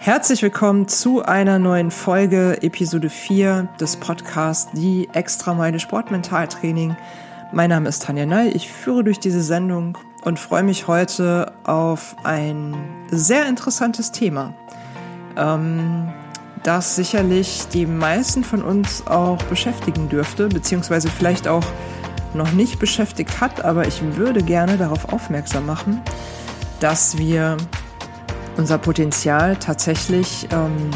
Herzlich willkommen zu einer neuen Folge, Episode 4 des Podcasts Die Extrameile Sportmentaltraining. Mein Name ist Tanja Ney, ich führe durch diese Sendung und freue mich heute auf ein sehr interessantes Thema, ähm, das sicherlich die meisten von uns auch beschäftigen dürfte, beziehungsweise vielleicht auch noch nicht beschäftigt hat, aber ich würde gerne darauf aufmerksam machen, dass wir unser Potenzial tatsächlich ähm,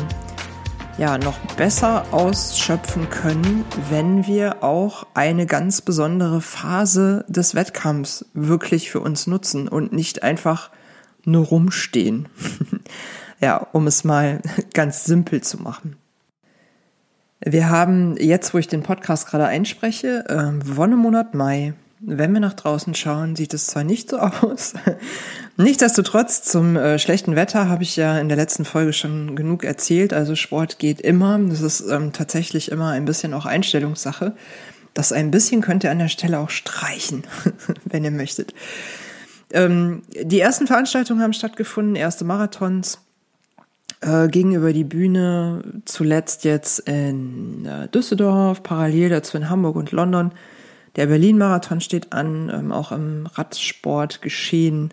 ja noch besser ausschöpfen können, wenn wir auch eine ganz besondere Phase des Wettkampfs wirklich für uns nutzen und nicht einfach nur rumstehen. ja, um es mal ganz simpel zu machen. Wir haben jetzt, wo ich den Podcast gerade einspreche, äh, Wonnemonat Mai. Wenn wir nach draußen schauen, sieht es zwar nicht so aus. Nichtsdestotrotz, zum äh, schlechten Wetter habe ich ja in der letzten Folge schon genug erzählt. Also Sport geht immer. Das ist ähm, tatsächlich immer ein bisschen auch Einstellungssache. Das ein bisschen könnt ihr an der Stelle auch streichen, wenn ihr möchtet. Ähm, die ersten Veranstaltungen haben stattgefunden, erste Marathons äh, gegenüber die Bühne, zuletzt jetzt in äh, Düsseldorf, parallel dazu in Hamburg und London. Der Berlin-Marathon steht an, ähm, auch im Radsport geschehen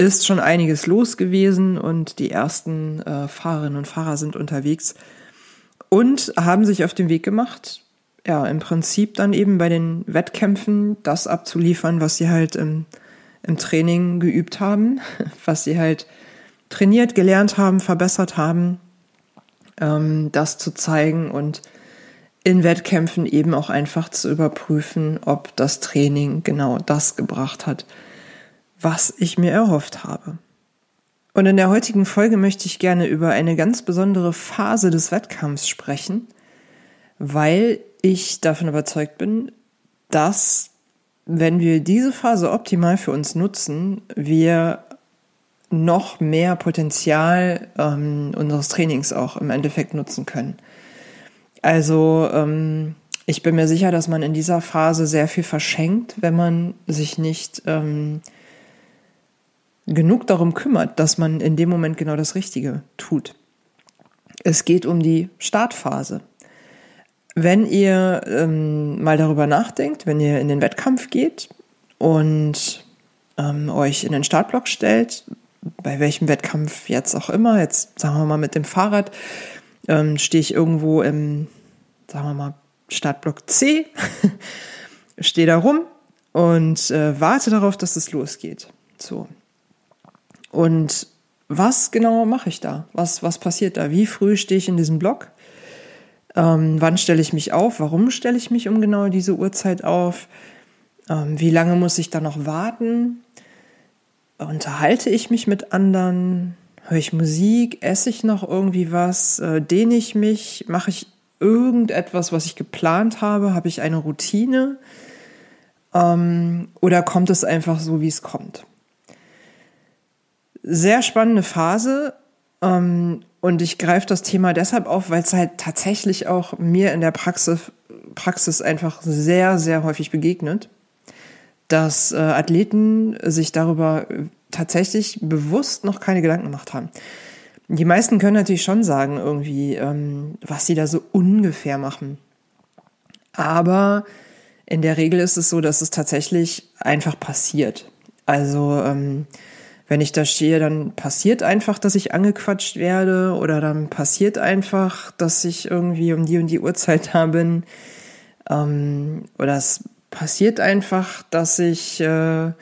ist schon einiges los gewesen und die ersten äh, Fahrerinnen und Fahrer sind unterwegs und haben sich auf den Weg gemacht, ja, im Prinzip dann eben bei den Wettkämpfen das abzuliefern, was sie halt im, im Training geübt haben, was sie halt trainiert, gelernt haben, verbessert haben, ähm, das zu zeigen und in Wettkämpfen eben auch einfach zu überprüfen, ob das Training genau das gebracht hat, was ich mir erhofft habe. Und in der heutigen Folge möchte ich gerne über eine ganz besondere Phase des Wettkampfs sprechen, weil ich davon überzeugt bin, dass wenn wir diese Phase optimal für uns nutzen, wir noch mehr Potenzial ähm, unseres Trainings auch im Endeffekt nutzen können. Also ähm, ich bin mir sicher, dass man in dieser Phase sehr viel verschenkt, wenn man sich nicht ähm, genug darum kümmert, dass man in dem Moment genau das Richtige tut. Es geht um die Startphase. Wenn ihr ähm, mal darüber nachdenkt, wenn ihr in den Wettkampf geht und ähm, euch in den Startblock stellt, bei welchem Wettkampf jetzt auch immer, jetzt sagen wir mal mit dem Fahrrad, ähm, stehe ich irgendwo im, sagen wir mal, Startblock C, stehe da rum und äh, warte darauf, dass es losgeht. So. Und was genau mache ich da? Was, was passiert da? Wie früh stehe ich in diesem Block? Ähm, wann stelle ich mich auf? Warum stelle ich mich um genau diese Uhrzeit auf? Ähm, wie lange muss ich da noch warten? Unterhalte ich mich mit anderen? Höre ich Musik? Esse ich noch irgendwie was? Äh, dehne ich mich? Mache ich irgendetwas, was ich geplant habe? Habe ich eine Routine? Ähm, oder kommt es einfach so, wie es kommt? Sehr spannende Phase. Ähm, und ich greife das Thema deshalb auf, weil es halt tatsächlich auch mir in der Praxis, Praxis einfach sehr, sehr häufig begegnet, dass äh, Athleten sich darüber tatsächlich bewusst noch keine Gedanken gemacht haben. Die meisten können natürlich schon sagen, irgendwie, ähm, was sie da so ungefähr machen. Aber in der Regel ist es so, dass es tatsächlich einfach passiert. Also ähm, wenn ich da stehe, dann passiert einfach, dass ich angequatscht werde oder dann passiert einfach, dass ich irgendwie um die und die Uhrzeit da bin. Ähm, oder es passiert einfach, dass ich äh,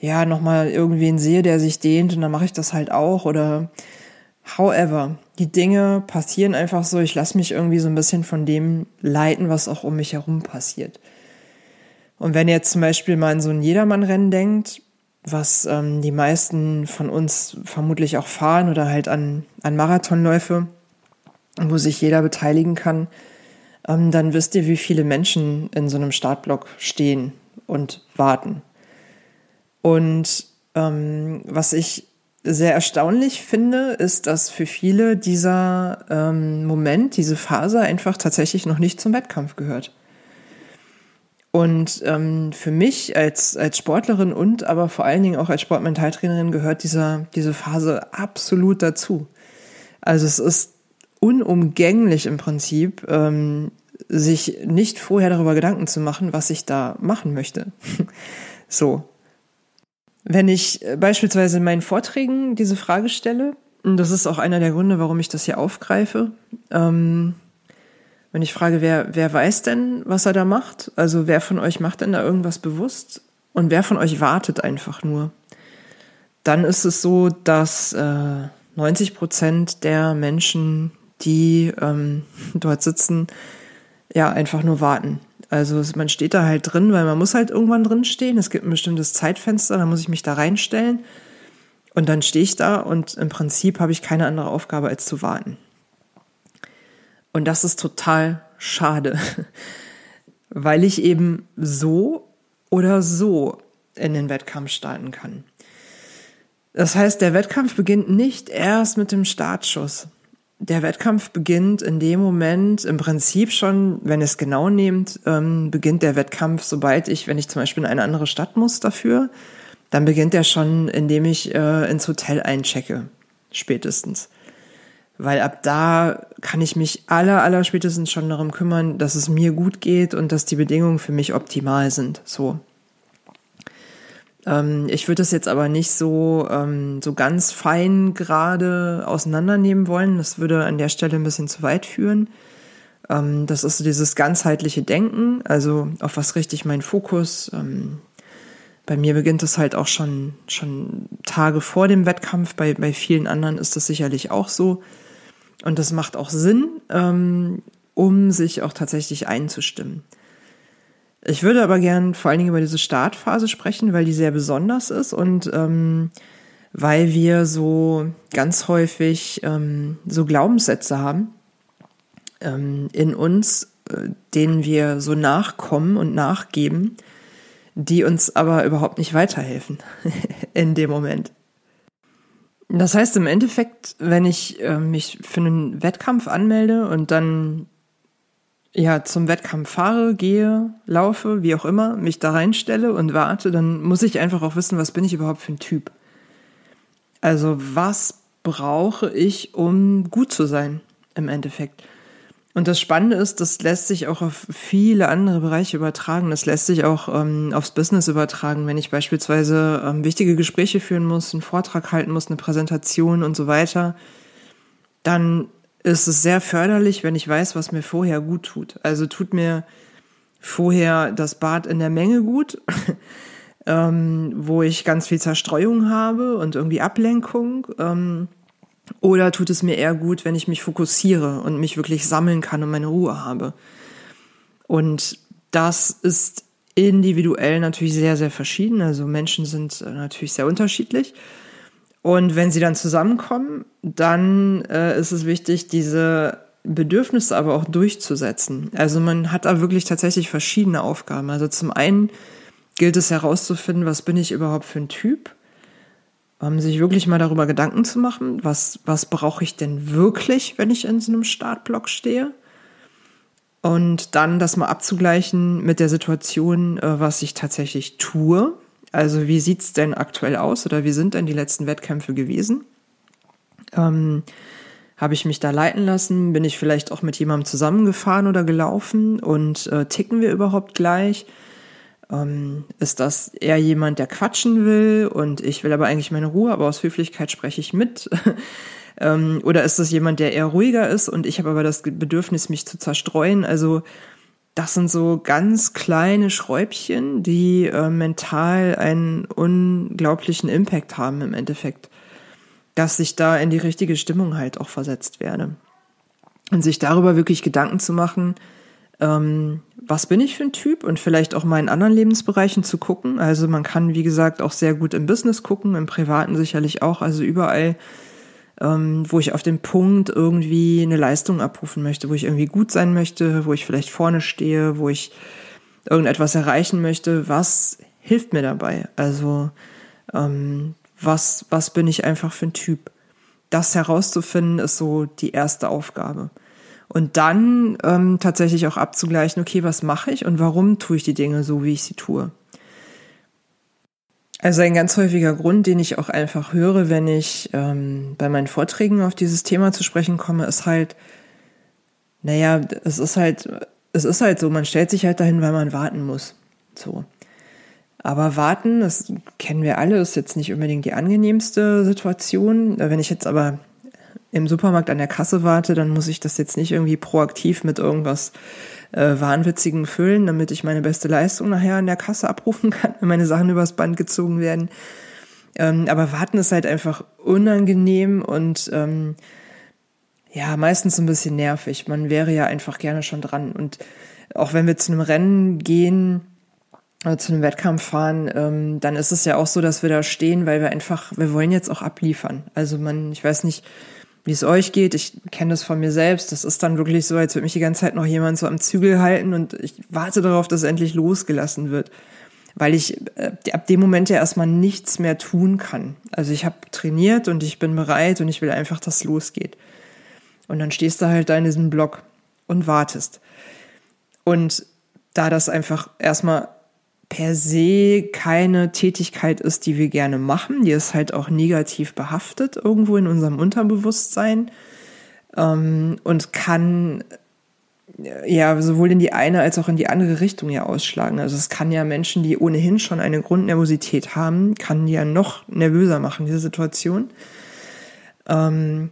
ja nochmal irgendwen sehe, der sich dehnt und dann mache ich das halt auch. Oder however, die Dinge passieren einfach so. Ich lasse mich irgendwie so ein bisschen von dem leiten, was auch um mich herum passiert. Und wenn ihr jetzt zum Beispiel mal an so ein Jedermann-Rennen denkt, was ähm, die meisten von uns vermutlich auch fahren oder halt an, an Marathonläufe, wo sich jeder beteiligen kann, ähm, dann wisst ihr, wie viele Menschen in so einem Startblock stehen und warten. Und ähm, was ich sehr erstaunlich finde, ist, dass für viele dieser ähm, Moment, diese Phase einfach tatsächlich noch nicht zum Wettkampf gehört. Und ähm, für mich als, als Sportlerin und aber vor allen Dingen auch als Sportmentaltrainerin gehört dieser, diese Phase absolut dazu. Also es ist unumgänglich im Prinzip, ähm, sich nicht vorher darüber Gedanken zu machen, was ich da machen möchte. so. Wenn ich äh, beispielsweise in meinen Vorträgen diese Frage stelle, und das ist auch einer der Gründe, warum ich das hier aufgreife, ähm, wenn ich frage, wer, wer weiß denn, was er da macht? Also wer von euch macht denn da irgendwas bewusst? Und wer von euch wartet einfach nur? Dann ist es so, dass äh, 90 Prozent der Menschen, die ähm, dort sitzen, ja, einfach nur warten. Also man steht da halt drin, weil man muss halt irgendwann drin stehen. Es gibt ein bestimmtes Zeitfenster, da muss ich mich da reinstellen. Und dann stehe ich da und im Prinzip habe ich keine andere Aufgabe als zu warten. Und das ist total schade, weil ich eben so oder so in den Wettkampf starten kann. Das heißt, der Wettkampf beginnt nicht erst mit dem Startschuss. Der Wettkampf beginnt in dem Moment, im Prinzip schon, wenn es genau nehmt, ähm, beginnt der Wettkampf, sobald ich, wenn ich zum Beispiel in eine andere Stadt muss dafür, dann beginnt er schon, indem ich äh, ins Hotel einchecke, spätestens. Weil ab da kann ich mich aller, aller spätestens schon darum kümmern, dass es mir gut geht und dass die Bedingungen für mich optimal sind. So. Ähm, ich würde das jetzt aber nicht so, ähm, so ganz fein gerade auseinandernehmen wollen. Das würde an der Stelle ein bisschen zu weit führen. Ähm, das ist so dieses ganzheitliche Denken. Also auf was richte ich meinen Fokus? Ähm, bei mir beginnt es halt auch schon, schon Tage vor dem Wettkampf. Bei, bei vielen anderen ist das sicherlich auch so. Und das macht auch Sinn, ähm, um sich auch tatsächlich einzustimmen. Ich würde aber gern vor allen Dingen über diese Startphase sprechen, weil die sehr besonders ist und ähm, weil wir so ganz häufig ähm, so Glaubenssätze haben ähm, in uns, äh, denen wir so nachkommen und nachgeben, die uns aber überhaupt nicht weiterhelfen in dem Moment. Das heißt im Endeffekt, wenn ich äh, mich für einen Wettkampf anmelde und dann ja zum Wettkampf fahre, gehe, laufe, wie auch immer, mich da reinstelle und warte, dann muss ich einfach auch wissen, was bin ich überhaupt für ein Typ. Also was brauche ich, um gut zu sein im Endeffekt. Und das Spannende ist, das lässt sich auch auf viele andere Bereiche übertragen. Das lässt sich auch ähm, aufs Business übertragen. Wenn ich beispielsweise ähm, wichtige Gespräche führen muss, einen Vortrag halten muss, eine Präsentation und so weiter, dann ist es sehr förderlich, wenn ich weiß, was mir vorher gut tut. Also tut mir vorher das Bad in der Menge gut, ähm, wo ich ganz viel Zerstreuung habe und irgendwie Ablenkung. Ähm, oder tut es mir eher gut, wenn ich mich fokussiere und mich wirklich sammeln kann und meine Ruhe habe? Und das ist individuell natürlich sehr, sehr verschieden. Also Menschen sind äh, natürlich sehr unterschiedlich. Und wenn sie dann zusammenkommen, dann äh, ist es wichtig, diese Bedürfnisse aber auch durchzusetzen. Also man hat da wirklich tatsächlich verschiedene Aufgaben. Also zum einen gilt es herauszufinden, was bin ich überhaupt für ein Typ? Ähm, sich wirklich mal darüber Gedanken zu machen, was, was brauche ich denn wirklich, wenn ich in so einem Startblock stehe? Und dann das mal abzugleichen mit der Situation, äh, was ich tatsächlich tue. Also wie sieht's denn aktuell aus oder wie sind denn die letzten Wettkämpfe gewesen? Ähm, Habe ich mich da leiten lassen? Bin ich vielleicht auch mit jemandem zusammengefahren oder gelaufen? Und äh, ticken wir überhaupt gleich? Ähm, ist das eher jemand, der quatschen will und ich will aber eigentlich meine Ruhe, aber aus Höflichkeit spreche ich mit? ähm, oder ist das jemand, der eher ruhiger ist und ich habe aber das Bedürfnis, mich zu zerstreuen? Also das sind so ganz kleine Schräubchen, die äh, mental einen unglaublichen Impact haben im Endeffekt, dass ich da in die richtige Stimmung halt auch versetzt werde. Und sich darüber wirklich Gedanken zu machen, ähm, was bin ich für ein Typ und vielleicht auch mal in anderen Lebensbereichen zu gucken. Also man kann, wie gesagt, auch sehr gut im Business gucken, im Privaten sicherlich auch, also überall, ähm, wo ich auf dem Punkt irgendwie eine Leistung abrufen möchte, wo ich irgendwie gut sein möchte, wo ich vielleicht vorne stehe, wo ich irgendetwas erreichen möchte, was hilft mir dabei? Also ähm, was, was bin ich einfach für ein Typ? Das herauszufinden, ist so die erste Aufgabe. Und dann ähm, tatsächlich auch abzugleichen, okay, was mache ich und warum tue ich die Dinge so, wie ich sie tue. Also ein ganz häufiger Grund, den ich auch einfach höre, wenn ich ähm, bei meinen Vorträgen auf dieses Thema zu sprechen komme, ist halt, naja, es ist halt, es ist halt so, man stellt sich halt dahin, weil man warten muss. So. Aber warten, das kennen wir alle, ist jetzt nicht unbedingt die angenehmste Situation. Wenn ich jetzt aber im Supermarkt an der Kasse warte, dann muss ich das jetzt nicht irgendwie proaktiv mit irgendwas äh, Wahnwitzigen füllen, damit ich meine beste Leistung nachher an der Kasse abrufen kann, wenn meine Sachen übers Band gezogen werden. Ähm, aber warten ist halt einfach unangenehm und ähm, ja, meistens ein bisschen nervig. Man wäre ja einfach gerne schon dran. Und auch wenn wir zu einem Rennen gehen, oder zu einem Wettkampf fahren, ähm, dann ist es ja auch so, dass wir da stehen, weil wir einfach, wir wollen jetzt auch abliefern. Also man, ich weiß nicht, wie es euch geht. Ich kenne das von mir selbst. Das ist dann wirklich so, als würde mich die ganze Zeit noch jemand so am Zügel halten und ich warte darauf, dass endlich losgelassen wird. Weil ich äh, ab dem Moment ja erstmal nichts mehr tun kann. Also ich habe trainiert und ich bin bereit und ich will einfach, dass losgeht. Und dann stehst du halt da in diesem Block und wartest. Und da das einfach erstmal per se keine Tätigkeit ist, die wir gerne machen. Die ist halt auch negativ behaftet irgendwo in unserem Unterbewusstsein ähm, und kann ja sowohl in die eine als auch in die andere Richtung ja ausschlagen. Also es kann ja Menschen, die ohnehin schon eine Grundnervosität haben, kann die ja noch nervöser machen, diese Situation. Ähm,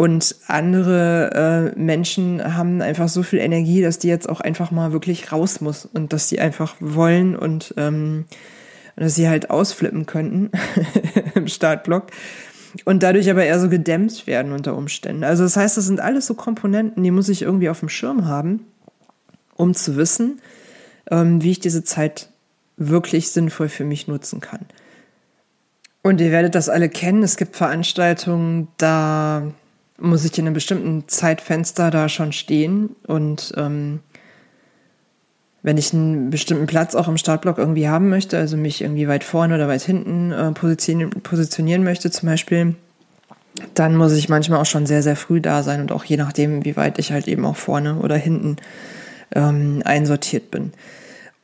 und andere äh, Menschen haben einfach so viel Energie, dass die jetzt auch einfach mal wirklich raus muss und dass die einfach wollen und ähm, dass sie halt ausflippen könnten im Startblock und dadurch aber eher so gedämmt werden unter Umständen. Also das heißt, das sind alles so Komponenten, die muss ich irgendwie auf dem Schirm haben, um zu wissen, ähm, wie ich diese Zeit wirklich sinnvoll für mich nutzen kann. Und ihr werdet das alle kennen. Es gibt Veranstaltungen, da muss ich in einem bestimmten Zeitfenster da schon stehen und ähm, wenn ich einen bestimmten Platz auch im Startblock irgendwie haben möchte, also mich irgendwie weit vorne oder weit hinten äh, positionieren, positionieren möchte zum Beispiel, dann muss ich manchmal auch schon sehr, sehr früh da sein und auch je nachdem, wie weit ich halt eben auch vorne oder hinten ähm, einsortiert bin.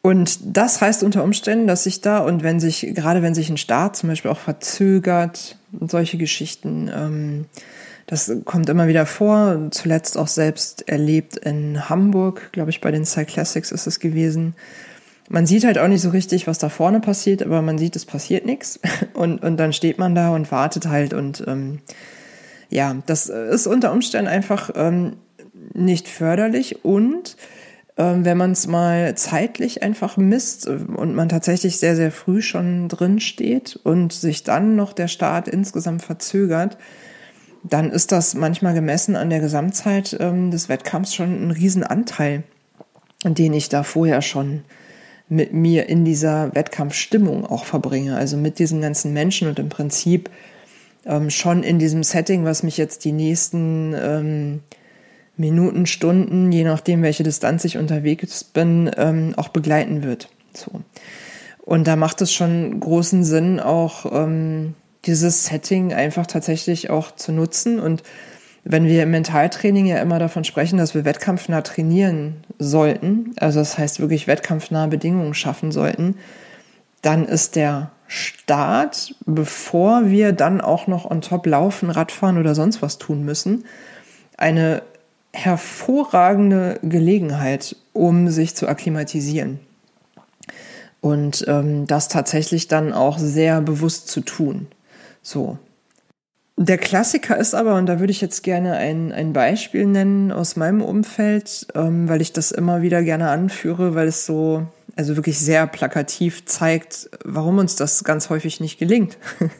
Und das heißt unter Umständen, dass ich da und wenn sich, gerade wenn sich ein Start zum Beispiel auch verzögert und solche Geschichten, ähm, das kommt immer wieder vor, zuletzt auch selbst erlebt in Hamburg, glaube ich, bei den Cyclassics ist es gewesen. Man sieht halt auch nicht so richtig, was da vorne passiert, aber man sieht, es passiert nichts. Und, und dann steht man da und wartet halt. Und ähm, ja, das ist unter Umständen einfach ähm, nicht förderlich. Und ähm, wenn man es mal zeitlich einfach misst und man tatsächlich sehr, sehr früh schon drin steht und sich dann noch der Start insgesamt verzögert, dann ist das manchmal gemessen an der Gesamtzeit ähm, des Wettkampfs schon ein Riesenanteil, den ich da vorher schon mit mir in dieser Wettkampfstimmung auch verbringe. Also mit diesen ganzen Menschen und im Prinzip ähm, schon in diesem Setting, was mich jetzt die nächsten ähm, Minuten, Stunden, je nachdem, welche Distanz ich unterwegs bin, ähm, auch begleiten wird. So. Und da macht es schon großen Sinn, auch ähm, dieses Setting einfach tatsächlich auch zu nutzen. Und wenn wir im Mentaltraining ja immer davon sprechen, dass wir wettkampfnah trainieren sollten, also das heißt wirklich wettkampfnahe Bedingungen schaffen sollten, dann ist der Start, bevor wir dann auch noch on top laufen, Radfahren oder sonst was tun müssen, eine hervorragende Gelegenheit, um sich zu akklimatisieren. Und ähm, das tatsächlich dann auch sehr bewusst zu tun. So. Der Klassiker ist aber, und da würde ich jetzt gerne ein, ein Beispiel nennen aus meinem Umfeld, ähm, weil ich das immer wieder gerne anführe, weil es so, also wirklich sehr plakativ zeigt, warum uns das ganz häufig nicht gelingt.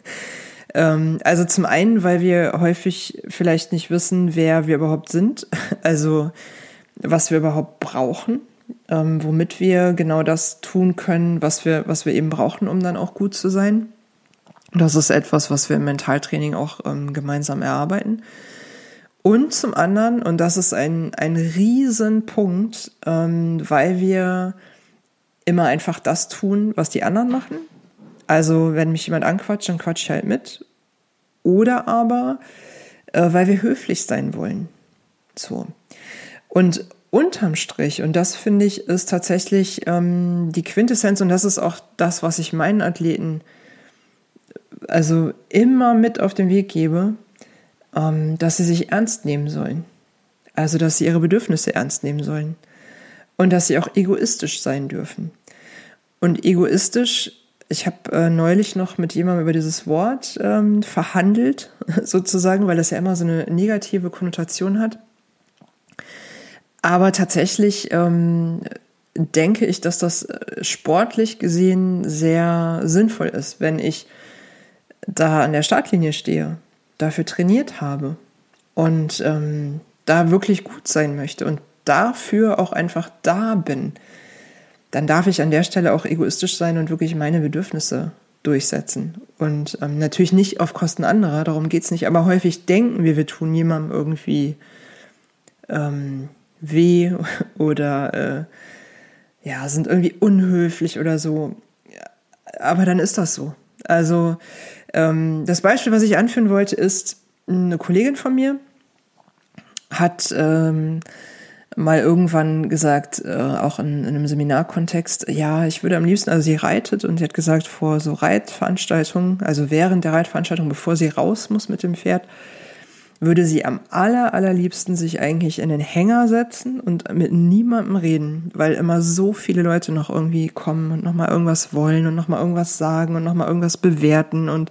ähm, also zum einen, weil wir häufig vielleicht nicht wissen, wer wir überhaupt sind, also was wir überhaupt brauchen, ähm, womit wir genau das tun können, was wir, was wir eben brauchen, um dann auch gut zu sein. Das ist etwas, was wir im Mentaltraining auch ähm, gemeinsam erarbeiten. Und zum anderen, und das ist ein, ein Riesenpunkt, ähm, weil wir immer einfach das tun, was die anderen machen. Also wenn mich jemand anquatscht, dann quatsche ich halt mit. Oder aber, äh, weil wir höflich sein wollen. So. Und unterm Strich, und das finde ich, ist tatsächlich ähm, die Quintessenz, und das ist auch das, was ich meinen Athleten also immer mit auf den Weg gebe, ähm, dass sie sich ernst nehmen sollen. Also, dass sie ihre Bedürfnisse ernst nehmen sollen. Und dass sie auch egoistisch sein dürfen. Und egoistisch, ich habe äh, neulich noch mit jemandem über dieses Wort ähm, verhandelt, sozusagen, weil das ja immer so eine negative Konnotation hat. Aber tatsächlich ähm, denke ich, dass das äh, sportlich gesehen sehr sinnvoll ist, wenn ich da an der Startlinie stehe, dafür trainiert habe und ähm, da wirklich gut sein möchte und dafür auch einfach da bin, dann darf ich an der Stelle auch egoistisch sein und wirklich meine Bedürfnisse durchsetzen. Und ähm, natürlich nicht auf Kosten anderer, darum geht es nicht. Aber häufig denken wir, wir tun jemandem irgendwie ähm, weh oder äh, ja, sind irgendwie unhöflich oder so. Aber dann ist das so. Also das Beispiel, was ich anführen wollte, ist eine Kollegin von mir hat ähm, mal irgendwann gesagt, äh, auch in, in einem Seminarkontext, ja, ich würde am liebsten, also sie reitet und sie hat gesagt, vor so Reitveranstaltungen, also während der Reitveranstaltung, bevor sie raus muss mit dem Pferd, würde sie am aller, allerliebsten sich eigentlich in den Hänger setzen und mit niemandem reden, weil immer so viele Leute noch irgendwie kommen und nochmal irgendwas wollen und nochmal irgendwas sagen und nochmal irgendwas bewerten und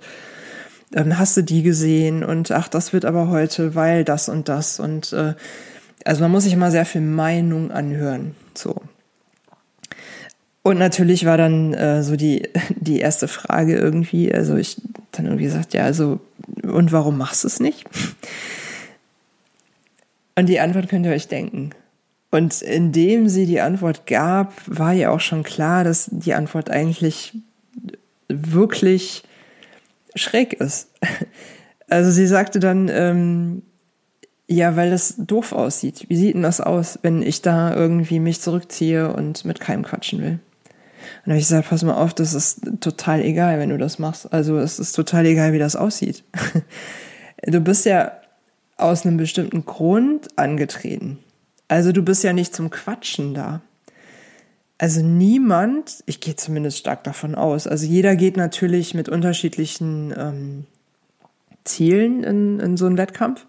ähm, hast du die gesehen und ach, das wird aber heute, weil das und das und äh, also man muss sich immer sehr viel Meinung anhören, so. Und natürlich war dann äh, so die, die erste Frage irgendwie, also ich dann irgendwie gesagt, ja, also, und warum machst du es nicht? Und die Antwort könnt ihr euch denken. Und indem sie die Antwort gab, war ja auch schon klar, dass die Antwort eigentlich wirklich schräg ist. Also sie sagte dann, ähm, ja, weil das doof aussieht. Wie sieht denn das aus, wenn ich da irgendwie mich zurückziehe und mit keinem quatschen will? Und habe ich gesagt, pass mal auf, das ist total egal, wenn du das machst. Also es ist total egal, wie das aussieht. Du bist ja aus einem bestimmten Grund angetreten. Also du bist ja nicht zum Quatschen da. Also niemand, ich gehe zumindest stark davon aus, also jeder geht natürlich mit unterschiedlichen ähm, Zielen in, in so einen Wettkampf.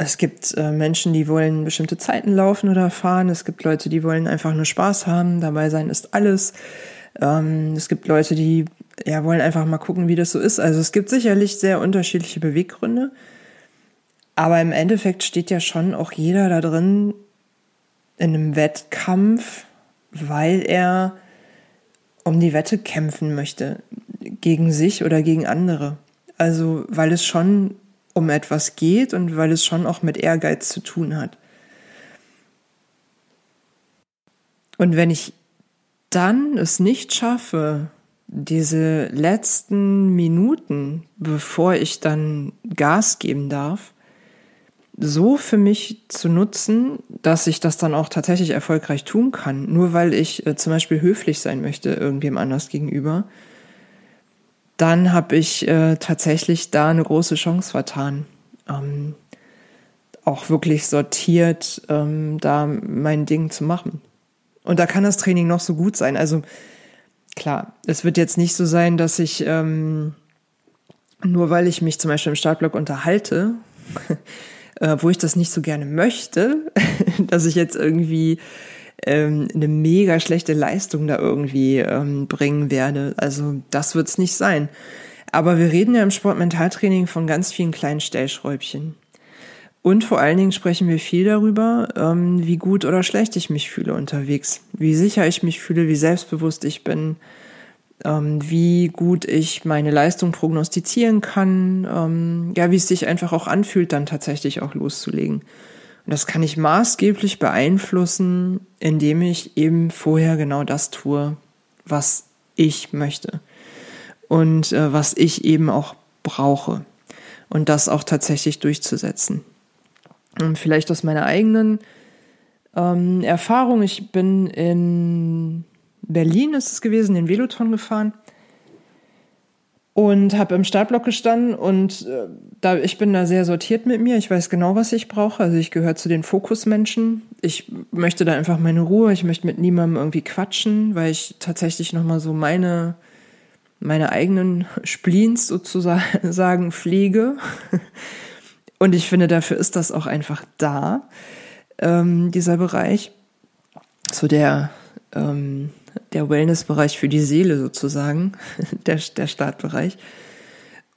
Es gibt äh, Menschen, die wollen bestimmte Zeiten laufen oder fahren. Es gibt Leute, die wollen einfach nur Spaß haben. Dabei sein ist alles. Ähm, es gibt Leute, die ja, wollen einfach mal gucken, wie das so ist. Also es gibt sicherlich sehr unterschiedliche Beweggründe. Aber im Endeffekt steht ja schon auch jeder da drin in einem Wettkampf, weil er um die Wette kämpfen möchte. Gegen sich oder gegen andere. Also weil es schon um etwas geht und weil es schon auch mit Ehrgeiz zu tun hat. Und wenn ich dann es nicht schaffe, diese letzten Minuten, bevor ich dann Gas geben darf, so für mich zu nutzen, dass ich das dann auch tatsächlich erfolgreich tun kann, nur weil ich äh, zum Beispiel höflich sein möchte irgendwem anders gegenüber, dann habe ich äh, tatsächlich da eine große Chance vertan. Ähm, auch wirklich sortiert ähm, da mein Ding zu machen. Und da kann das Training noch so gut sein. Also klar, es wird jetzt nicht so sein, dass ich ähm, nur weil ich mich zum Beispiel im Startblock unterhalte, äh, wo ich das nicht so gerne möchte, dass ich jetzt irgendwie ähm, eine mega schlechte Leistung da irgendwie ähm, bringen werde. Also das wird es nicht sein. Aber wir reden ja im Sportmentaltraining von ganz vielen kleinen Stellschräubchen. Und vor allen Dingen sprechen wir viel darüber, ähm, wie gut oder schlecht ich mich fühle unterwegs, wie sicher ich mich fühle, wie selbstbewusst ich bin, ähm, wie gut ich meine Leistung prognostizieren kann, ähm, ja, wie es sich einfach auch anfühlt, dann tatsächlich auch loszulegen. Und das kann ich maßgeblich beeinflussen, indem ich eben vorher genau das tue, was ich möchte und äh, was ich eben auch brauche und das auch tatsächlich durchzusetzen. Und vielleicht aus meiner eigenen ähm, Erfahrung, ich bin in Berlin ist es gewesen, den Veloton gefahren und habe im Startblock gestanden und äh, da ich bin da sehr sortiert mit mir. Ich weiß genau, was ich brauche. Also ich gehöre zu den Fokusmenschen. Ich möchte da einfach meine Ruhe. Ich möchte mit niemandem irgendwie quatschen, weil ich tatsächlich noch mal so meine meine eigenen Spleens sozusagen pflege. Und ich finde, dafür ist das auch einfach da, ähm, dieser Bereich. So der, ähm, der Wellness-Bereich für die Seele sozusagen, der, der Startbereich.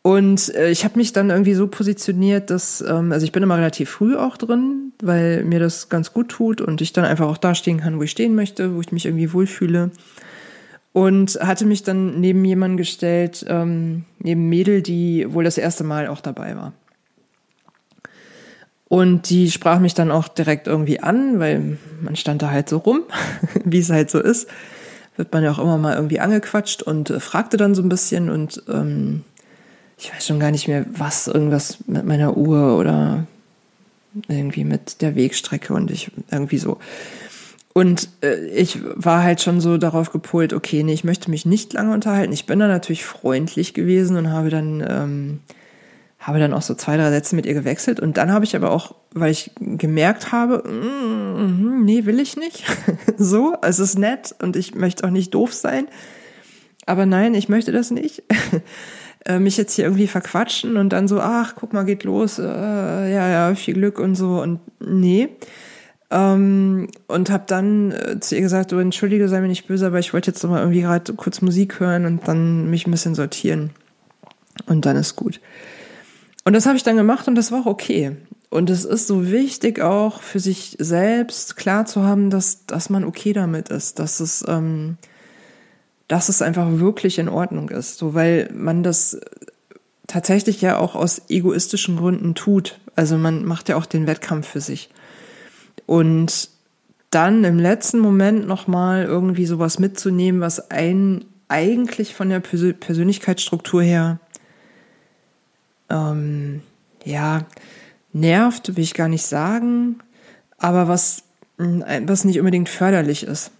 Und äh, ich habe mich dann irgendwie so positioniert, dass, ähm, also ich bin immer relativ früh auch drin, weil mir das ganz gut tut und ich dann einfach auch da stehen kann, wo ich stehen möchte, wo ich mich irgendwie wohlfühle. Und hatte mich dann neben jemanden gestellt, ähm, neben Mädel, die wohl das erste Mal auch dabei war. Und die sprach mich dann auch direkt irgendwie an, weil man stand da halt so rum, wie es halt so ist. Wird man ja auch immer mal irgendwie angequatscht und äh, fragte dann so ein bisschen und ähm, ich weiß schon gar nicht mehr, was, irgendwas mit meiner Uhr oder irgendwie mit der Wegstrecke und ich irgendwie so. Und äh, ich war halt schon so darauf gepolt, okay, nee, ich möchte mich nicht lange unterhalten. Ich bin dann natürlich freundlich gewesen und habe dann, ähm, habe dann auch so zwei, drei Sätze mit ihr gewechselt. Und dann habe ich aber auch, weil ich gemerkt habe, mm, mm, nee, will ich nicht. so, es ist nett und ich möchte auch nicht doof sein. Aber nein, ich möchte das nicht. äh, mich jetzt hier irgendwie verquatschen und dann so, ach, guck mal, geht los, äh, ja, ja, viel Glück und so und nee. Ähm, und habe dann äh, zu ihr gesagt, du entschuldige, sei mir nicht böse, aber ich wollte jetzt noch mal irgendwie gerade kurz Musik hören und dann mich ein bisschen sortieren. Und dann ist gut. Und das habe ich dann gemacht und das war auch okay. Und es ist so wichtig auch für sich selbst klar zu haben, dass, dass man okay damit ist, dass es, ähm, dass es einfach wirklich in Ordnung ist. So, weil man das tatsächlich ja auch aus egoistischen Gründen tut. Also man macht ja auch den Wettkampf für sich. Und dann im letzten Moment nochmal irgendwie sowas mitzunehmen, was einen eigentlich von der Persönlichkeitsstruktur her, ähm, ja, nervt, will ich gar nicht sagen, aber was, was nicht unbedingt förderlich ist.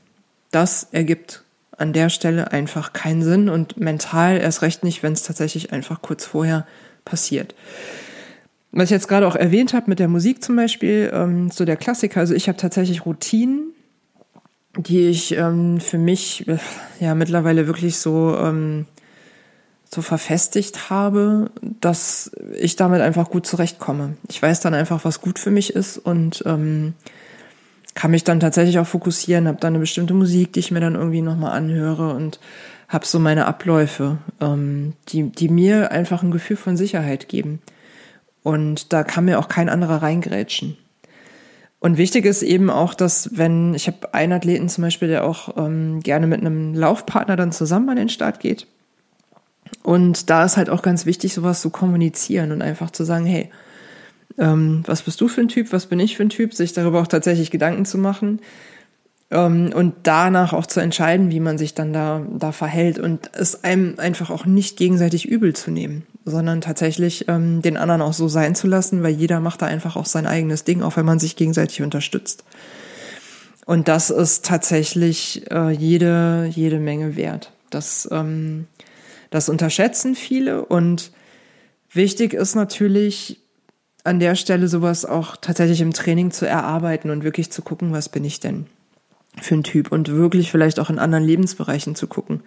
Das ergibt an der Stelle einfach keinen Sinn und mental erst recht nicht, wenn es tatsächlich einfach kurz vorher passiert. Was ich jetzt gerade auch erwähnt habe mit der Musik zum Beispiel, ähm, so der Klassiker, also ich habe tatsächlich Routinen, die ich ähm, für mich äh, ja mittlerweile wirklich so, ähm, so verfestigt habe, dass ich damit einfach gut zurechtkomme. Ich weiß dann einfach, was gut für mich ist und ähm, kann mich dann tatsächlich auch fokussieren, habe dann eine bestimmte Musik, die ich mir dann irgendwie nochmal anhöre und habe so meine Abläufe, ähm, die, die mir einfach ein Gefühl von Sicherheit geben. Und da kann mir auch kein anderer reingrätschen. Und wichtig ist eben auch, dass wenn, ich habe einen Athleten zum Beispiel, der auch ähm, gerne mit einem Laufpartner dann zusammen an den Start geht. Und da ist halt auch ganz wichtig, sowas zu kommunizieren und einfach zu sagen, hey, ähm, was bist du für ein Typ, was bin ich für ein Typ, sich darüber auch tatsächlich Gedanken zu machen ähm, und danach auch zu entscheiden, wie man sich dann da, da verhält und es einem einfach auch nicht gegenseitig übel zu nehmen, sondern tatsächlich ähm, den anderen auch so sein zu lassen, weil jeder macht da einfach auch sein eigenes Ding, auch wenn man sich gegenseitig unterstützt. Und das ist tatsächlich äh, jede, jede Menge wert. Das, ähm, das unterschätzen viele und wichtig ist natürlich, an der Stelle sowas auch tatsächlich im Training zu erarbeiten und wirklich zu gucken, was bin ich denn für ein Typ und wirklich vielleicht auch in anderen Lebensbereichen zu gucken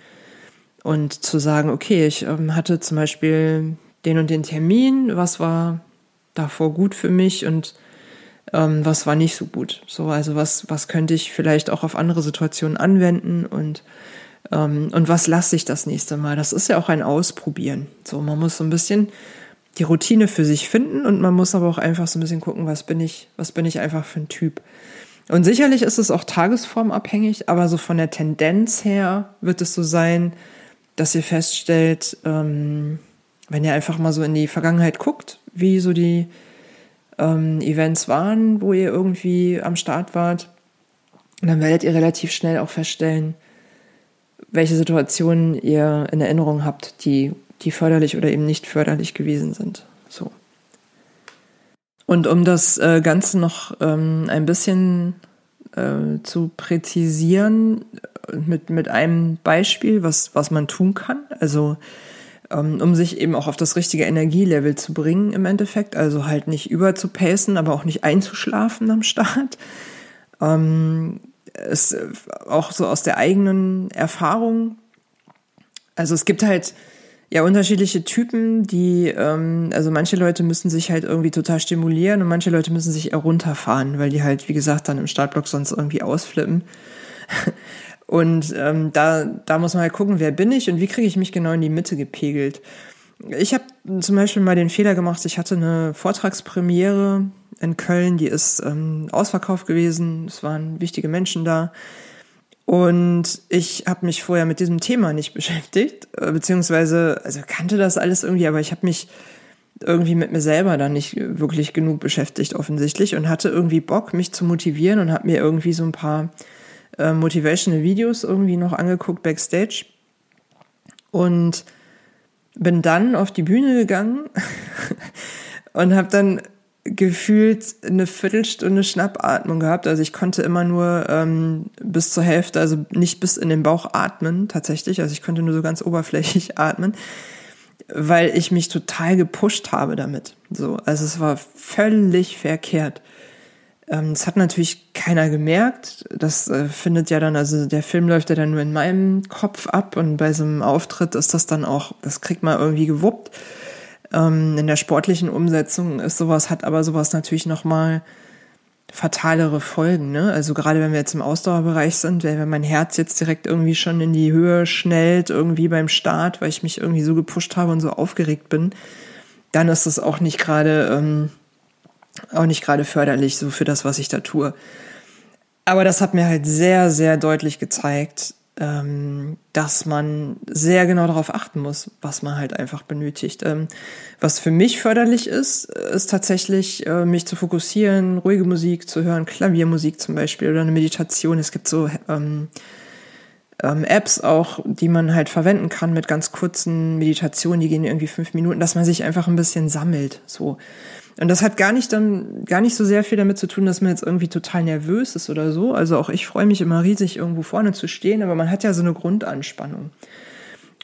und zu sagen, okay, ich ähm, hatte zum Beispiel den und den Termin, was war davor gut für mich und ähm, was war nicht so gut. So, also was, was könnte ich vielleicht auch auf andere Situationen anwenden und und was lasse ich das nächste Mal? Das ist ja auch ein Ausprobieren. So, man muss so ein bisschen die Routine für sich finden und man muss aber auch einfach so ein bisschen gucken, was bin ich, was bin ich einfach für ein Typ. Und sicherlich ist es auch tagesformabhängig, aber so von der Tendenz her wird es so sein, dass ihr feststellt, ähm, wenn ihr einfach mal so in die Vergangenheit guckt, wie so die ähm, Events waren, wo ihr irgendwie am Start wart, dann werdet ihr relativ schnell auch feststellen, welche Situationen ihr in Erinnerung habt, die die förderlich oder eben nicht förderlich gewesen sind. So. Und um das äh, Ganze noch ähm, ein bisschen äh, zu präzisieren, mit, mit einem Beispiel, was, was man tun kann, also ähm, um sich eben auch auf das richtige Energielevel zu bringen im Endeffekt, also halt nicht überzupacen, aber auch nicht einzuschlafen am Start. Ähm, ist auch so aus der eigenen Erfahrung Also es gibt halt ja unterschiedliche Typen, die, ähm, also manche Leute müssen sich halt irgendwie total stimulieren und manche Leute müssen sich eher runterfahren, weil die halt, wie gesagt, dann im Startblock sonst irgendwie ausflippen. Und ähm, da, da muss man halt gucken, wer bin ich und wie kriege ich mich genau in die Mitte gepegelt. Ich habe zum Beispiel mal den Fehler gemacht, ich hatte eine Vortragspremiere in Köln, die ist ähm, ausverkauft gewesen, es waren wichtige Menschen da. Und ich habe mich vorher mit diesem Thema nicht beschäftigt, äh, beziehungsweise, also kannte das alles irgendwie, aber ich habe mich irgendwie mit mir selber dann nicht wirklich genug beschäftigt offensichtlich und hatte irgendwie Bock, mich zu motivieren und habe mir irgendwie so ein paar äh, motivational Videos irgendwie noch angeguckt backstage und bin dann auf die Bühne gegangen und habe dann gefühlt eine Viertelstunde Schnappatmung gehabt. Also ich konnte immer nur ähm, bis zur Hälfte, also nicht bis in den Bauch atmen tatsächlich. Also ich konnte nur so ganz oberflächlich atmen, weil ich mich total gepusht habe damit. So, also es war völlig verkehrt. Ähm, das hat natürlich keiner gemerkt. Das äh, findet ja dann, also der Film läuft ja dann nur in meinem Kopf ab und bei so einem Auftritt ist das dann auch, das kriegt man irgendwie gewuppt. Ähm, in der sportlichen Umsetzung ist sowas, hat aber sowas natürlich nochmal fatalere Folgen. Ne? Also gerade wenn wir jetzt im Ausdauerbereich sind, wenn mein Herz jetzt direkt irgendwie schon in die Höhe schnellt, irgendwie beim Start, weil ich mich irgendwie so gepusht habe und so aufgeregt bin, dann ist das auch nicht gerade ähm, auch nicht gerade förderlich so für das, was ich da tue. Aber das hat mir halt sehr, sehr deutlich gezeigt, dass man sehr genau darauf achten muss, was man halt einfach benötigt. Ähm, was für mich förderlich ist, ist tatsächlich, äh, mich zu fokussieren, ruhige Musik zu hören, Klaviermusik zum Beispiel oder eine Meditation. Es gibt so ähm, ähm, Apps auch, die man halt verwenden kann mit ganz kurzen Meditationen, die gehen irgendwie fünf Minuten, dass man sich einfach ein bisschen sammelt. So. Und das hat gar nicht dann, gar nicht so sehr viel damit zu tun, dass man jetzt irgendwie total nervös ist oder so. Also auch ich freue mich immer riesig, irgendwo vorne zu stehen, aber man hat ja so eine Grundanspannung.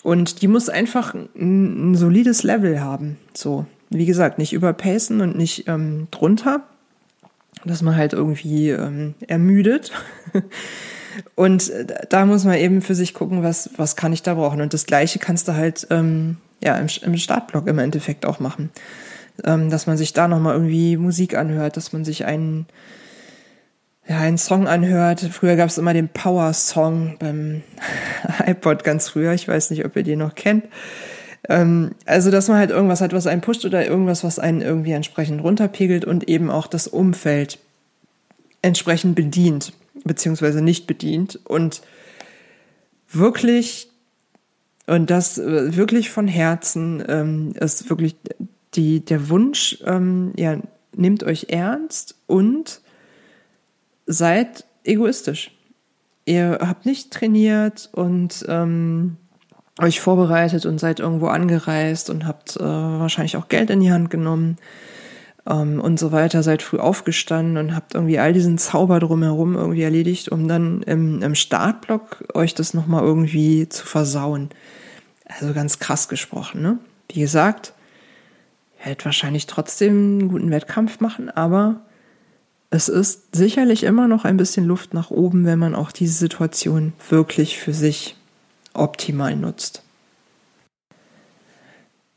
Und die muss einfach ein, ein solides Level haben. So, wie gesagt, nicht überpacen und nicht ähm, drunter, dass man halt irgendwie ähm, ermüdet. und da muss man eben für sich gucken, was, was kann ich da brauchen. Und das Gleiche kannst du halt ähm, ja, im, im Startblock im Endeffekt auch machen ähm, dass man sich da nochmal irgendwie Musik anhört, dass man sich einen, ja, einen Song anhört. Früher gab es immer den Power-Song beim iPod ganz früher. Ich weiß nicht, ob ihr den noch kennt. Ähm, also, dass man halt irgendwas hat, was einen pusht oder irgendwas, was einen irgendwie entsprechend runterpegelt und eben auch das Umfeld entsprechend bedient, beziehungsweise nicht bedient und wirklich und das äh, wirklich von Herzen ähm, ist wirklich die, der Wunsch, ähm, ja, nehmt euch ernst und seid egoistisch. Ihr habt nicht trainiert und ähm, euch vorbereitet und seid irgendwo angereist und habt äh, wahrscheinlich auch Geld in die Hand genommen ähm, und so weiter, seid früh aufgestanden und habt irgendwie all diesen Zauber drumherum irgendwie erledigt, um dann im, im Startblock euch das nochmal irgendwie zu versauen. Also ganz krass gesprochen, ne? Wie gesagt, hätte wahrscheinlich trotzdem einen guten Wettkampf machen, aber es ist sicherlich immer noch ein bisschen Luft nach oben, wenn man auch diese Situation wirklich für sich optimal nutzt.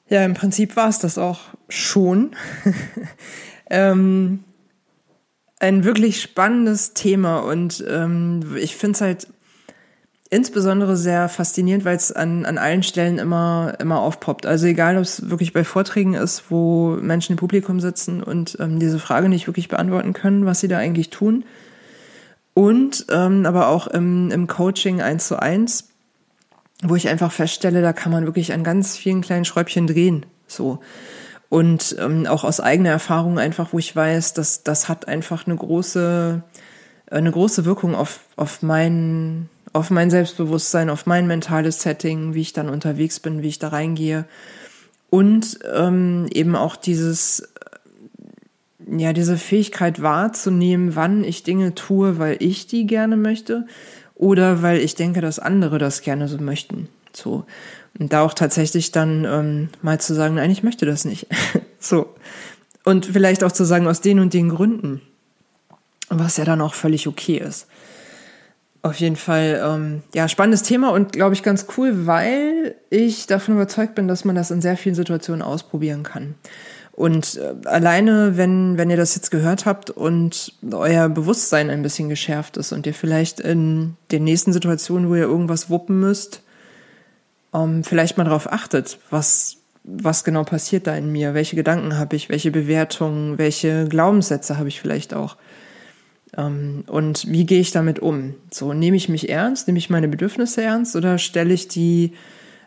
Ja, im Prinzip war es das auch schon. ähm, ein wirklich spannendes Thema und ähm, ich finde es halt insbesondere sehr faszinierend, weil es an, an allen Stellen immer, immer aufpoppt. Also egal, ob es wirklich bei Vorträgen ist, wo Menschen im Publikum sitzen und ähm, diese Frage nicht wirklich beantworten können, was sie da eigentlich tun. Und ähm, aber auch im, im Coaching eins zu eins, wo ich einfach feststelle, da kann man wirklich an ganz vielen kleinen Schräubchen drehen. So. Und ähm, auch aus eigener Erfahrung einfach, wo ich weiß, dass das hat einfach eine große, eine große Wirkung auf, auf meinen auf mein Selbstbewusstsein, auf mein mentales Setting, wie ich dann unterwegs bin, wie ich da reingehe. Und ähm, eben auch dieses, ja, diese Fähigkeit wahrzunehmen, wann ich Dinge tue, weil ich die gerne möchte oder weil ich denke, dass andere das gerne so möchten. So. Und da auch tatsächlich dann ähm, mal zu sagen, nein, ich möchte das nicht. so. Und vielleicht auch zu sagen, aus den und den Gründen. Was ja dann auch völlig okay ist. Auf jeden Fall, ähm, ja, spannendes Thema und glaube ich ganz cool, weil ich davon überzeugt bin, dass man das in sehr vielen Situationen ausprobieren kann. Und äh, alleine, wenn, wenn ihr das jetzt gehört habt und euer Bewusstsein ein bisschen geschärft ist und ihr vielleicht in den nächsten Situationen, wo ihr irgendwas wuppen müsst, ähm, vielleicht mal darauf achtet, was, was genau passiert da in mir, welche Gedanken habe ich, welche Bewertungen, welche Glaubenssätze habe ich vielleicht auch. Ähm, und wie gehe ich damit um? So, nehme ich mich ernst, nehme ich meine Bedürfnisse ernst oder stelle ich die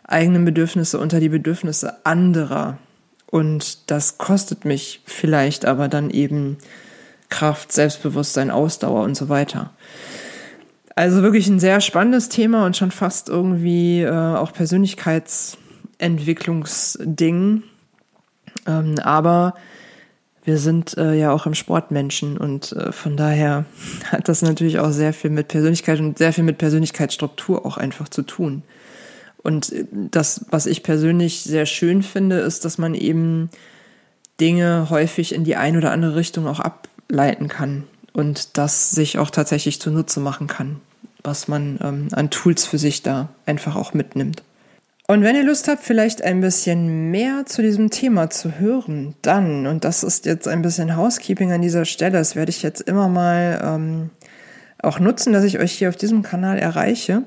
eigenen Bedürfnisse unter die Bedürfnisse anderer? Und das kostet mich vielleicht aber dann eben Kraft, Selbstbewusstsein, Ausdauer und so weiter. Also wirklich ein sehr spannendes Thema und schon fast irgendwie äh, auch Persönlichkeitsentwicklungsding. Ähm, aber wir sind äh, ja auch im Sportmenschen und äh, von daher hat das natürlich auch sehr viel mit Persönlichkeit und sehr viel mit Persönlichkeitsstruktur auch einfach zu tun. Und äh, das, was ich persönlich sehr schön finde, ist, dass man eben Dinge häufig in die eine oder andere Richtung auch ableiten kann und das sich auch tatsächlich zunutze machen kann, was man ähm, an Tools für sich da einfach auch mitnimmt. Und wenn ihr Lust habt, vielleicht ein bisschen mehr zu diesem Thema zu hören, dann, und das ist jetzt ein bisschen Housekeeping an dieser Stelle, das werde ich jetzt immer mal ähm, auch nutzen, dass ich euch hier auf diesem Kanal erreiche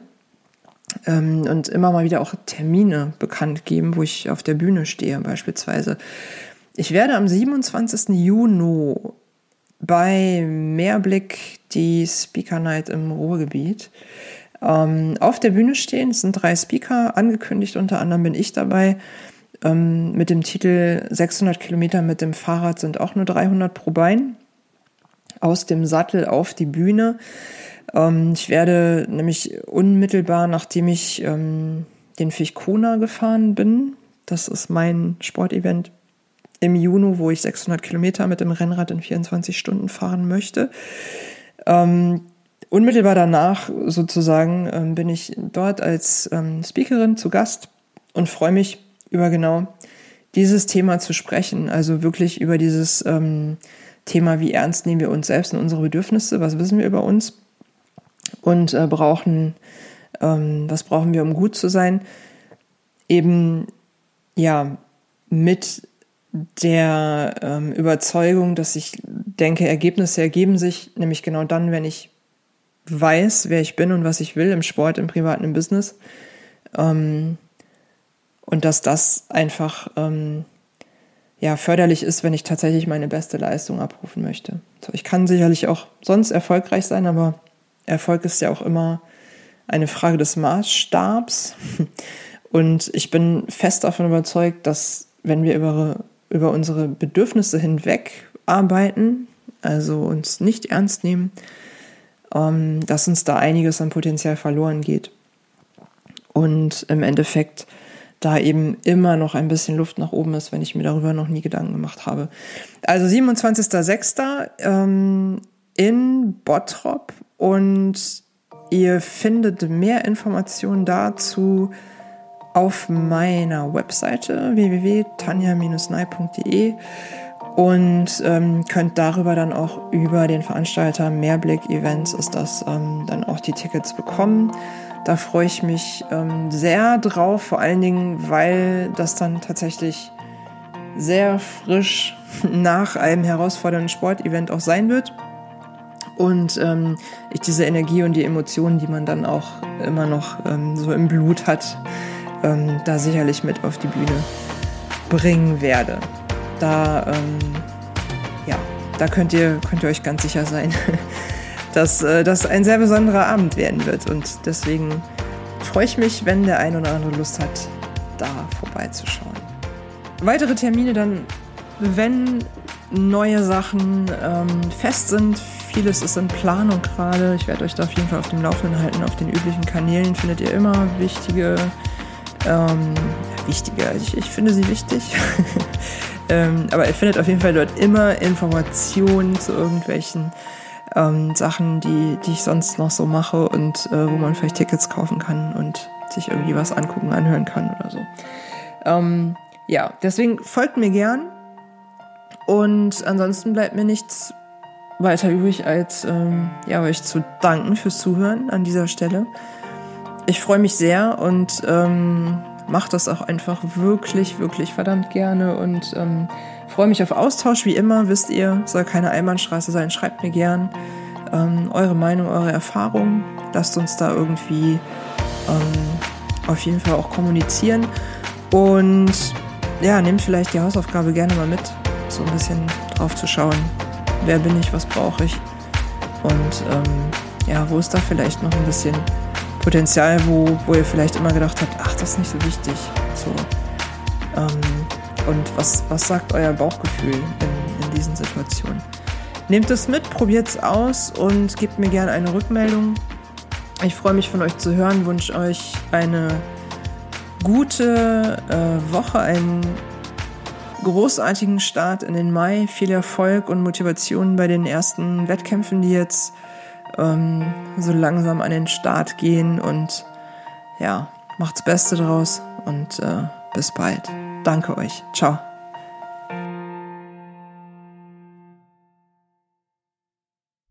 ähm, und immer mal wieder auch Termine bekannt geben, wo ich auf der Bühne stehe beispielsweise. Ich werde am 27. Juni bei Mehrblick die Speaker Night im Ruhrgebiet ähm, auf der Bühne stehen. Es sind drei Speaker angekündigt, unter anderem bin ich dabei. Ähm, mit dem Titel 600 Kilometer mit dem Fahrrad sind auch nur 300 pro Bein. Aus dem Sattel auf die Bühne. Ähm, ich werde nämlich unmittelbar, nachdem ich ähm, den Fichkona gefahren bin, das ist mein Sportevent im Juni, wo ich 600 Kilometer mit dem Rennrad in 24 Stunden fahren möchte. Ähm, unmittelbar danach sozusagen ähm, bin ich dort als ähm, Speakerin zu Gast und freue mich über genau dieses Thema zu sprechen. Also wirklich über dieses ähm, Thema, wie ernst nehmen wir uns selbst und unsere Bedürfnisse, was wissen wir über uns und äh, brauchen, ähm, was brauchen wir, um gut zu sein. Eben, ja, mit der ähm, Überzeugung, dass ich denke, Ergebnisse ergeben sich nämlich genau dann, wenn ich weiß, wer ich bin und was ich will im Sport, im privaten, im Business. Ähm, und dass das einfach ähm, ja, förderlich ist, wenn ich tatsächlich meine beste Leistung abrufen möchte. So, ich kann sicherlich auch sonst erfolgreich sein, aber Erfolg ist ja auch immer eine Frage des Maßstabs. Und ich bin fest davon überzeugt, dass wenn wir über, über unsere Bedürfnisse hinweg arbeiten, also uns nicht ernst nehmen, ähm, dass uns da einiges an Potenzial verloren geht. Und im Endeffekt da eben immer noch ein bisschen Luft nach oben ist, wenn ich mir darüber noch nie Gedanken gemacht habe. Also 27.06. Ähm, in Bottrop und ihr findet mehr Informationen dazu auf meiner Webseite www.tanja-nei.de und ähm, könnt darüber dann auch über den Veranstalter Mehrblick Events ist das ähm, dann auch die Tickets bekommen. Da freue ich mich ähm, sehr drauf, vor allen Dingen, weil das dann tatsächlich sehr frisch nach einem herausfordernden Sportevent auch sein wird. Und ähm, ich diese Energie und die Emotionen, die man dann auch immer noch ähm, so im Blut hat, ähm, da sicherlich mit auf die Bühne bringen werde da, ähm, ja, da könnt ihr, könnt ihr euch ganz sicher sein, dass äh, das ein sehr besonderer Abend werden wird. Und deswegen freue ich mich, wenn der ein oder andere Lust hat, da vorbeizuschauen. Weitere Termine dann, wenn neue Sachen ähm, fest sind. Vieles ist in Planung gerade. Ich werde euch da auf jeden Fall auf dem Laufenden halten. Auf den üblichen Kanälen findet ihr immer wichtige, ähm, wichtige, ich, ich finde sie wichtig. Ähm, aber ihr findet auf jeden Fall dort immer Informationen zu irgendwelchen ähm, Sachen, die, die ich sonst noch so mache und äh, wo man vielleicht Tickets kaufen kann und sich irgendwie was angucken, anhören kann oder so. Ähm, ja, deswegen folgt mir gern. Und ansonsten bleibt mir nichts weiter übrig, als ähm, ja, euch zu danken fürs Zuhören an dieser Stelle. Ich freue mich sehr und ähm, mache das auch einfach wirklich, wirklich verdammt gerne und ähm, freue mich auf Austausch wie immer. Wisst ihr, soll keine Einbahnstraße sein. Schreibt mir gern ähm, eure Meinung, eure Erfahrungen. Lasst uns da irgendwie ähm, auf jeden Fall auch kommunizieren und ja, nehmt vielleicht die Hausaufgabe gerne mal mit, so ein bisschen drauf zu schauen, wer bin ich, was brauche ich und ähm, ja, wo ist da vielleicht noch ein bisschen Potenzial, wo, wo ihr vielleicht immer gedacht habt, ach, das ist nicht so wichtig. So. Ähm, und was, was sagt euer Bauchgefühl in, in diesen Situationen? Nehmt es mit, probiert es aus und gebt mir gerne eine Rückmeldung. Ich freue mich von euch zu hören, wünsche euch eine gute äh, Woche, einen großartigen Start in den Mai, viel Erfolg und Motivation bei den ersten Wettkämpfen, die jetzt ähm, so langsam an den Start gehen und ja, macht's Beste draus und äh, bis bald. Danke euch. Ciao.